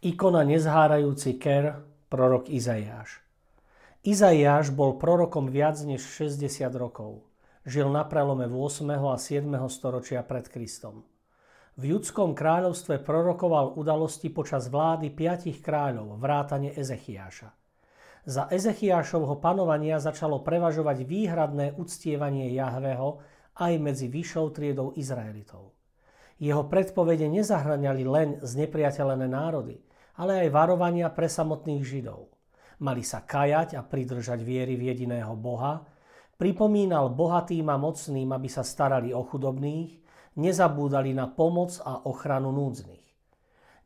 Ikona nezhárajúci ker, prorok Izaiáš. Izaiáš bol prorokom viac než 60 rokov. Žil na prelome 8. a 7. storočia pred Kristom. V judskom kráľovstve prorokoval udalosti počas vlády piatich kráľov, vrátane Ezechiáša. Za Ezechiášovho panovania začalo prevažovať výhradné uctievanie Jahveho aj medzi vyššou triedou Izraelitov. Jeho predpovede nezahraňali len znepriateľené národy – ale aj varovania pre samotných Židov. Mali sa kajať a pridržať viery v jediného Boha, pripomínal bohatým a mocným, aby sa starali o chudobných, nezabúdali na pomoc a ochranu núdznych.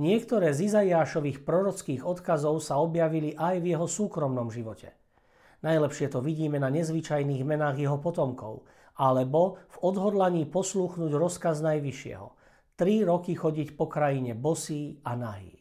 Niektoré z Izajášových prorockých odkazov sa objavili aj v jeho súkromnom živote. Najlepšie to vidíme na nezvyčajných menách jeho potomkov, alebo v odhodlaní poslúchnuť rozkaz Najvyššieho. Tri roky chodiť po krajine bosí a nahý.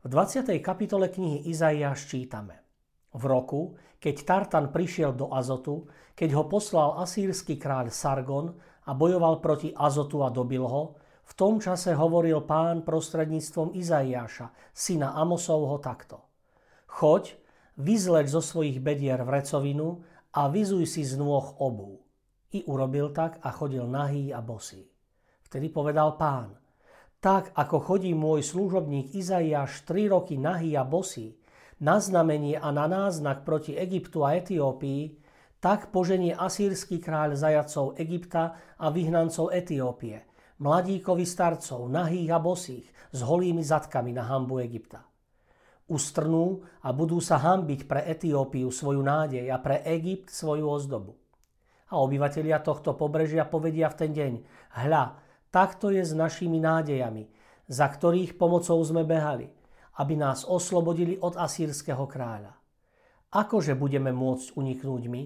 V 20. kapitole knihy Izaiáš čítame. V roku, keď Tartan prišiel do Azotu, keď ho poslal asýrsky kráľ Sargon a bojoval proti Azotu a dobil ho, v tom čase hovoril pán prostredníctvom Izaiáša, syna Amosovho takto. Choď, vyzleď zo svojich bedier vrecovinu a vyzuj si z nôh obú. I urobil tak a chodil nahý a bosý. Vtedy povedal pán, tak ako chodí môj služobník Izaiáš 3 roky nahý a bosý, na znamenie a na náznak proti Egyptu a Etiópii, tak poženie asýrsky kráľ zajacov Egypta a vyhnancov Etiópie, mladíkovi starcov, nahých a bosých, s holými zadkami na hambu Egypta. Ustrnú a budú sa hambiť pre Etiópiu svoju nádej a pre Egypt svoju ozdobu. A obyvatelia tohto pobrežia povedia v ten deň, hľa, Takto je s našimi nádejami, za ktorých pomocou sme behali, aby nás oslobodili od asýrskeho kráľa. Akože budeme môcť uniknúť my?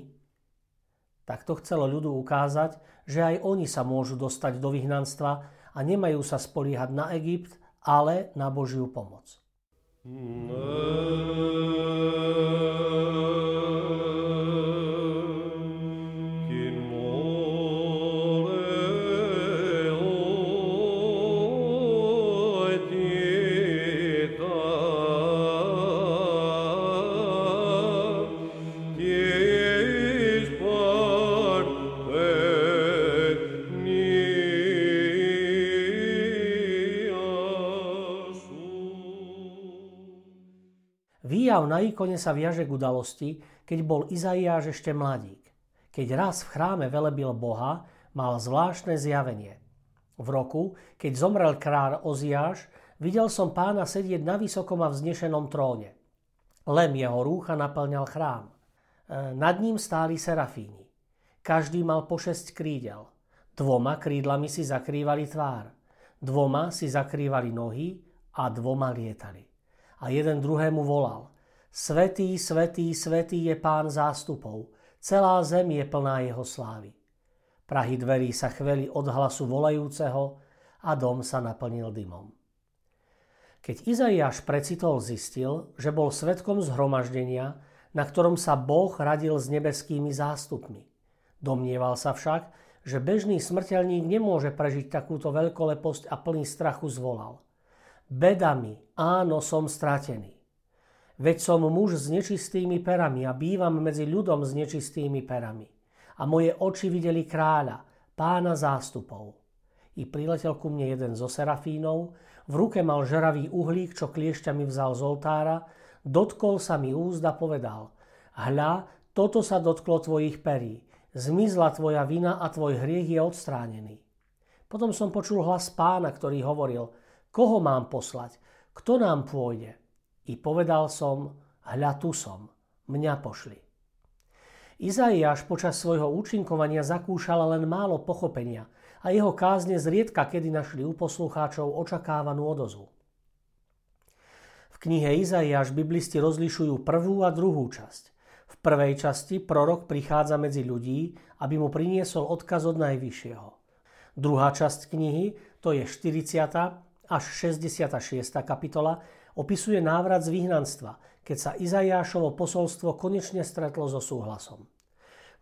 Takto chcelo ľudu ukázať, že aj oni sa môžu dostať do vyhnanstva a nemajú sa spoliehať na Egypt, ale na Božiu pomoc. Výjav na ikone sa viaže k udalosti, keď bol Izaiáš ešte mladík. Keď raz v chráme velebil Boha, mal zvláštne zjavenie. V roku, keď zomrel kráľ Oziáš, videl som pána sedieť na vysokom a vznešenom tróne. Lem jeho rúcha naplňal chrám. E, nad ním stáli serafíni. Každý mal po šesť krídel. Dvoma krídlami si zakrývali tvár. Dvoma si zakrývali nohy a dvoma lietali a jeden druhému volal. Svetý, svetý, svetý je pán zástupov, celá zem je plná jeho slávy. Prahy dverí sa chveli od hlasu volajúceho a dom sa naplnil dymom. Keď Izaiáš precitol zistil, že bol svetkom zhromaždenia, na ktorom sa Boh radil s nebeskými zástupmi. Domnieval sa však, že bežný smrteľník nemôže prežiť takúto veľkoleposť a plný strachu zvolal – Bedami, áno, som stratený. Veď som muž s nečistými perami a bývam medzi ľudom s nečistými perami. A moje oči videli kráľa, pána zástupov. I priletel ku mne jeden zo serafínov, v ruke mal žeravý uhlík, čo kliešťami vzal z oltára, dotkol sa mi úzda, povedal, hľa, toto sa dotklo tvojich perí, zmizla tvoja vina a tvoj hriech je odstránený. Potom som počul hlas pána, ktorý hovoril, Koho mám poslať? kto nám pôjde? I povedal som, hľa tu som, mňa pošli. Izaiáš počas svojho účinkovania zakúšal len málo pochopenia a jeho kázne zriedka kedy našli u poslucháčov očakávanú odozvu. V knihe Izaiáš biblisti rozlišujú prvú a druhú časť. V prvej časti prorok prichádza medzi ľudí, aby mu priniesol odkaz od Najvyššieho. Druhá časť knihy, to je 40. až 66. kapitola, opisuje návrat z vyhnanstva, keď sa Izajášovo posolstvo konečne stretlo so súhlasom.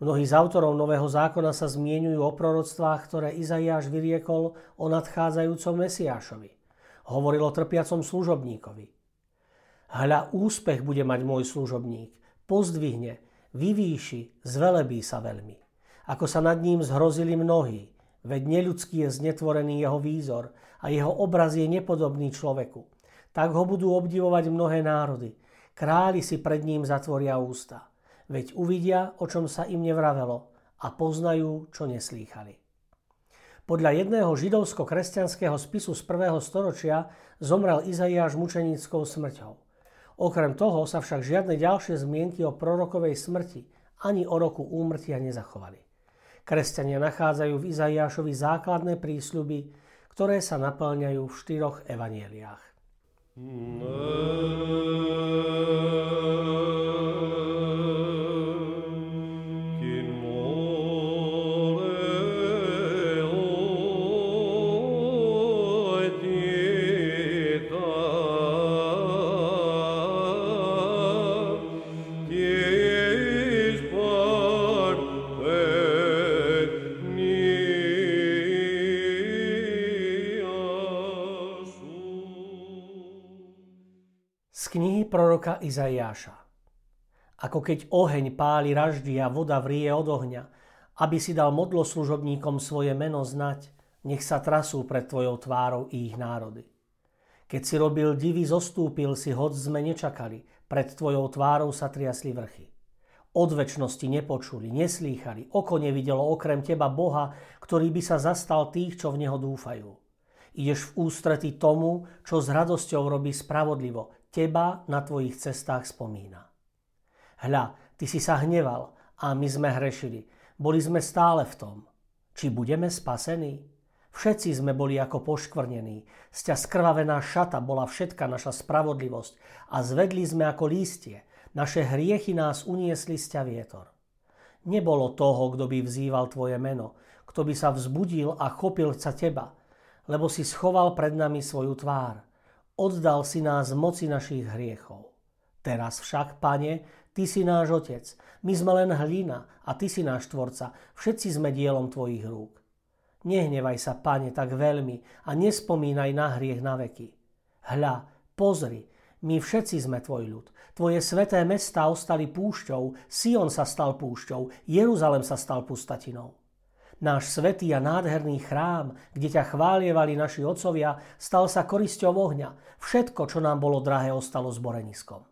Mnohí z autorov Nového zákona sa zmienujú o proroctvách, ktoré Izaiáš vyriekol o nadchádzajúcom Mesiášovi. Hovoril o trpiacom služobníkovi. Hľa úspech bude mať môj služobník, pozdvihne, vyvýši, zvelebí sa veľmi. Ako sa nad ním zhrozili mnohí, veď neľudský je znetvorený jeho výzor a jeho obraz je nepodobný človeku. Tak ho budú obdivovať mnohé národy. Králi si pred ním zatvoria ústa veď uvidia, o čom sa im nevravelo a poznajú, čo neslýchali. Podľa jedného židovsko-kresťanského spisu z prvého storočia zomrel Izaiáš mučenickou smrťou. Okrem toho sa však žiadne ďalšie zmienky o prorokovej smrti ani o roku úmrtia nezachovali. Kresťania nachádzajú v Izaiášovi základné prísľuby, ktoré sa naplňajú v štyroch evanieliách. Mm-hmm. Proroka Izaiáša. Ako keď oheň páli raždy a voda vrie od ohňa, aby si dal modloslužobníkom svoje meno znať, nech sa trasú pred tvojou tvárou ich národy. Keď si robil divy, zostúpil si, hoď sme nečakali, pred tvojou tvárou sa triasli vrchy. Od väčšnosti nepočuli, neslýchali, oko nevidelo okrem teba Boha, ktorý by sa zastal tých, čo v Neho dúfajú. Ideš v ústrety tomu, čo s radosťou robí spravodlivo, teba na tvojich cestách spomína. Hľa, ty si sa hneval a my sme hrešili. Boli sme stále v tom. Či budeme spasení? Všetci sme boli ako poškvrnení. Z ťa skrvavená šata bola všetka naša spravodlivosť a zvedli sme ako lístie. Naše hriechy nás uniesli z ťa vietor. Nebolo toho, kto by vzýval tvoje meno, kto by sa vzbudil a chopil sa teba, lebo si schoval pred nami svoju tvár. Oddal si nás moci našich hriechov. Teraz však, pane, ty si náš otec, my sme len hlina a ty si náš tvorca, všetci sme dielom tvojich rúk. Nehnevaj sa, pane, tak veľmi a nespomínaj na hriech na veky. Hľa, pozri, my všetci sme tvoj ľud. Tvoje sveté mesta ostali púšťou, Sion sa stal púšťou, Jeruzalem sa stal pustatinou. Náš svetý a nádherný chrám, kde ťa chválievali naši otcovia, stal sa korisťou ohňa. Všetko, čo nám bolo drahé, ostalo zboreniskom.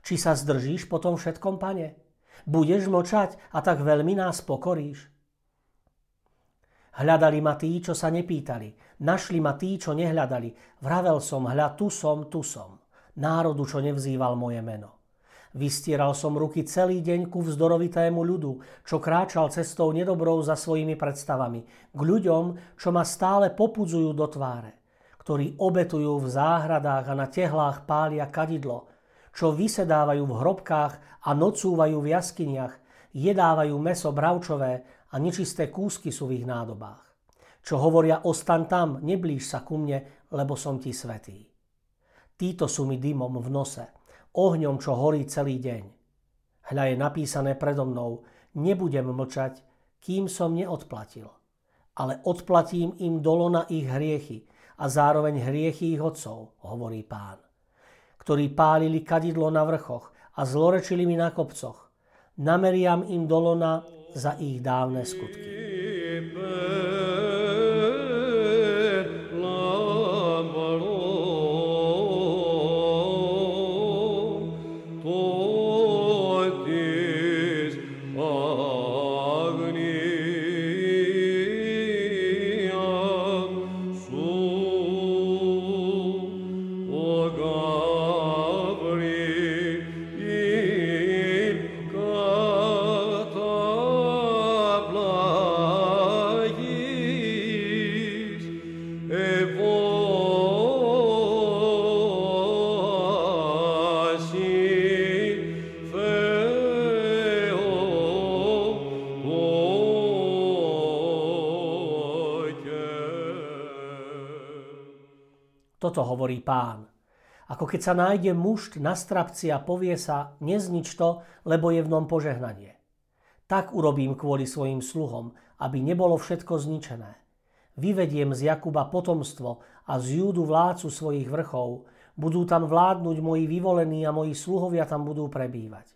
Či sa zdržíš po tom všetkom, pane? Budeš močať a tak veľmi nás pokoríš? Hľadali ma tí, čo sa nepýtali. Našli ma tí, čo nehľadali. Vravel som, hľa, tu som, tu som. Národu, čo nevzýval moje meno. Vystieral som ruky celý deň ku vzdorovitému ľudu, čo kráčal cestou nedobrou za svojimi predstavami, k ľuďom, čo ma stále popudzujú do tváre, ktorí obetujú v záhradách a na tehlách pália kadidlo, čo vysedávajú v hrobkách a nocúvajú v jaskyniach, jedávajú meso bravčové a nečisté kúsky sú v ich nádobách. Čo hovoria, ostan tam, neblíž sa ku mne, lebo som ti svetý. Títo sú mi dymom v nose, ohňom, čo horí celý deň. Hľa je napísané predo mnou, nebudem mlčať, kým som neodplatil. Ale odplatím im dolo na ich hriechy a zároveň hriechy ich otcov, hovorí pán, ktorí pálili kadidlo na vrchoch a zlorečili mi na kopcoch. Nameriam im dolona za ich dávne skutky. Toto hovorí pán. Ako keď sa nájde mušt na strapci a povie sa, neznič to, lebo je v nom požehnanie. Tak urobím kvôli svojim sluhom, aby nebolo všetko zničené. Vyvediem z Jakuba potomstvo a z Júdu vládcu svojich vrchov. Budú tam vládnuť moji vyvolení a moji sluhovia tam budú prebývať.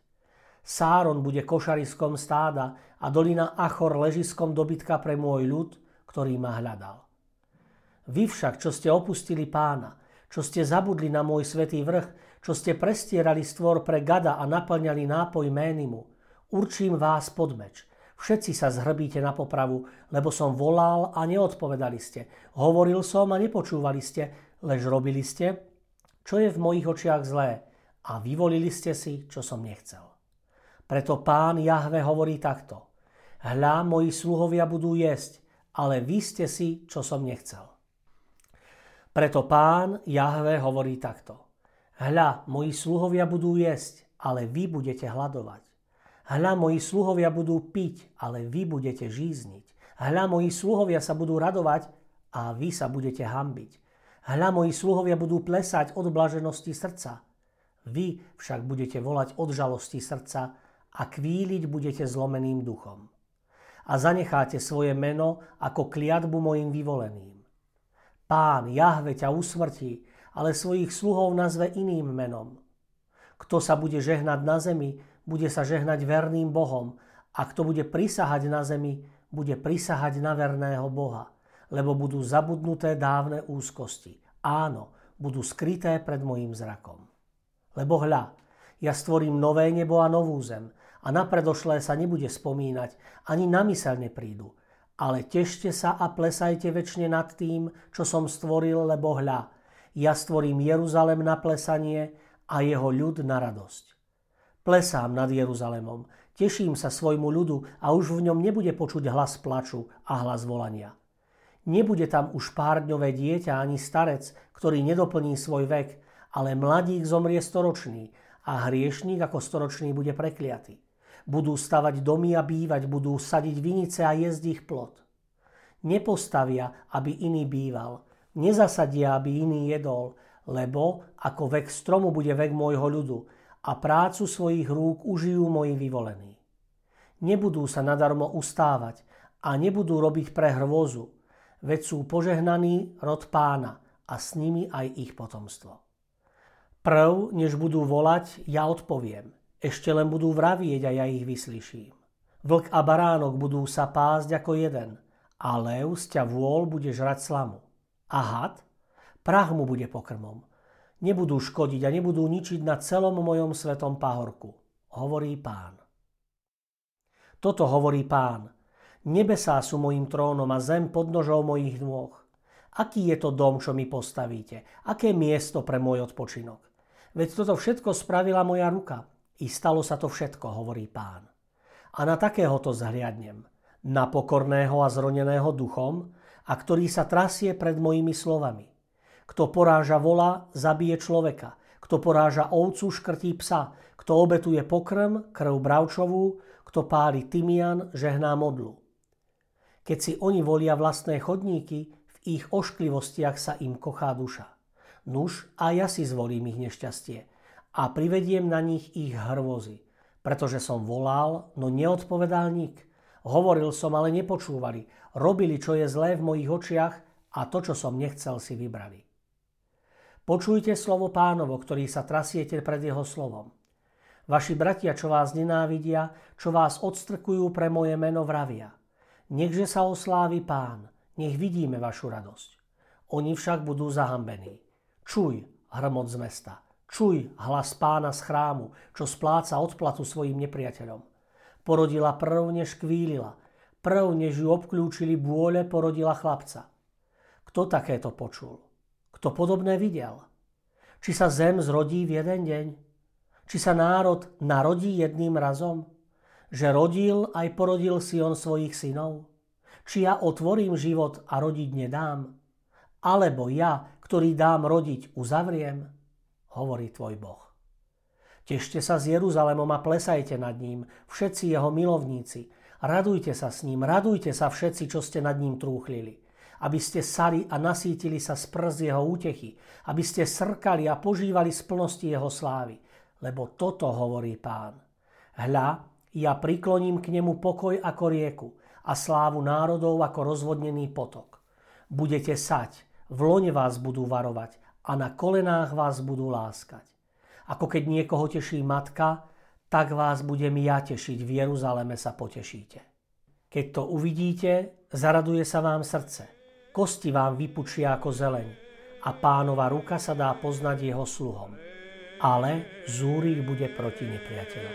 Sáron bude košariskom stáda a dolina Achor ležiskom dobytka pre môj ľud, ktorý ma hľadal. Vy však, čo ste opustili pána, čo ste zabudli na môj svetý vrch, čo ste prestierali stvor pre gada a naplňali nápoj ménimu, určím vás pod meč. Všetci sa zhrbíte na popravu, lebo som volal a neodpovedali ste. Hovoril som a nepočúvali ste, lež robili ste, čo je v mojich očiach zlé a vyvolili ste si, čo som nechcel. Preto pán Jahve hovorí takto. Hľa, moji sluhovia budú jesť, ale vy ste si, čo som nechcel. Preto pán Jahve hovorí takto. Hľa, moji sluhovia budú jesť, ale vy budete hľadovať. Hľa, moji sluhovia budú piť, ale vy budete žízniť. Hľa, moji sluhovia sa budú radovať a vy sa budete hambiť. Hľa, moji sluhovia budú plesať od blaženosti srdca. Vy však budete volať od žalosti srdca a kvíliť budete zlomeným duchom. A zanecháte svoje meno ako kliatbu mojim vyvoleným. Pán Jahve ťa usmrtí, ale svojich sluhov nazve iným menom. Kto sa bude žehnať na zemi, bude sa žehnať verným Bohom a kto bude prisahať na zemi, bude prisahať na verného Boha, lebo budú zabudnuté dávne úzkosti. Áno, budú skryté pred mojím zrakom. Lebo hľa, ja stvorím nové nebo a novú zem a na predošlé sa nebude spomínať, ani na mysel neprídu. Ale tešte sa a plesajte väčšine nad tým, čo som stvoril, lebo hľa, ja stvorím Jeruzalem na plesanie a jeho ľud na radosť. Plesám nad Jeruzalemom, teším sa svojmu ľudu a už v ňom nebude počuť hlas plaču a hlas volania. Nebude tam už pár-dňové dieťa ani starec, ktorý nedoplní svoj vek, ale mladík zomrie storočný a hriešník ako storočný bude prekliatý. Budú stavať domy a bývať, budú sadiť vinice a jesť ich plod. Nepostavia, aby iný býval, nezasadia, aby iný jedol, lebo ako vek stromu bude vek môjho ľudu a prácu svojich rúk užijú moji vyvolení. Nebudú sa nadarmo ustávať a nebudú robiť pre hrôzu, veď sú požehnaní rod pána a s nimi aj ich potomstvo. Prv, než budú volať, ja odpoviem. Ešte len budú vravieť a ja ich vyslyším. Vlk a baránok budú sa pásť ako jeden a lev z ťa vôľ bude žrať slamu. A had? Prach mu bude pokrmom. Nebudú škodiť a nebudú ničiť na celom mojom svetom pahorku, hovorí pán. Toto hovorí pán. Nebesá sú mojim trónom a zem pod nožou mojich nôh. Aký je to dom, čo mi postavíte? Aké miesto pre môj odpočinok? Veď toto všetko spravila moja ruka. I stalo sa to všetko, hovorí pán. A na takéhoto zhliadnem, na pokorného a zroneného duchom, a ktorý sa trasie pred mojimi slovami. Kto poráža vola, zabije človeka. Kto poráža ovcu, škrtí psa. Kto obetuje pokrm, krv bravčovú, kto páli tymian, žehná modlu. Keď si oni volia vlastné chodníky, v ich ošklivostiach sa im kochá duša. Nuž a ja si zvolím ich nešťastie a privediem na nich ich hrôzy. Pretože som volal, no neodpovedal nik. Hovoril som, ale nepočúvali. Robili, čo je zlé v mojich očiach a to, čo som nechcel, si vybrali. Počujte slovo pánovo, ktorý sa trasiete pred jeho slovom. Vaši bratia, čo vás nenávidia, čo vás odstrkujú pre moje meno, vravia. Nechže sa oslávi pán, nech vidíme vašu radosť. Oni však budú zahambení. Čuj, hrmot z mesta. Čuj hlas pána z chrámu, čo spláca odplatu svojim nepriateľom. Porodila prv, než kvílila. Prv, než ju obklúčili bôle, porodila chlapca. Kto takéto počul? Kto podobné videl? Či sa zem zrodí v jeden deň? Či sa národ narodí jedným razom? Že rodil aj porodil si on svojich synov? Či ja otvorím život a rodiť nedám? Alebo ja, ktorý dám rodiť, uzavriem? Hovorí tvoj Boh. Tešte sa s Jeruzalemom a plesajte nad ním, všetci jeho milovníci. Radujte sa s ním, radujte sa všetci, čo ste nad ním trúchlili. aby ste sali a nasítili sa z prst jeho útechy, aby ste srkali a požívali z plnosti jeho slávy. Lebo toto hovorí pán. Hľa, ja prikloním k nemu pokoj ako rieku a slávu národov ako rozvodnený potok. Budete sať, v lone vás budú varovať a na kolenách vás budú láskať. Ako keď niekoho teší matka, tak vás budem ja tešiť, v Jeruzaleme sa potešíte. Keď to uvidíte, zaraduje sa vám srdce, kosti vám vypučia ako zeleň a pánova ruka sa dá poznať jeho sluhom. Ale zúrik bude proti nepriateľom.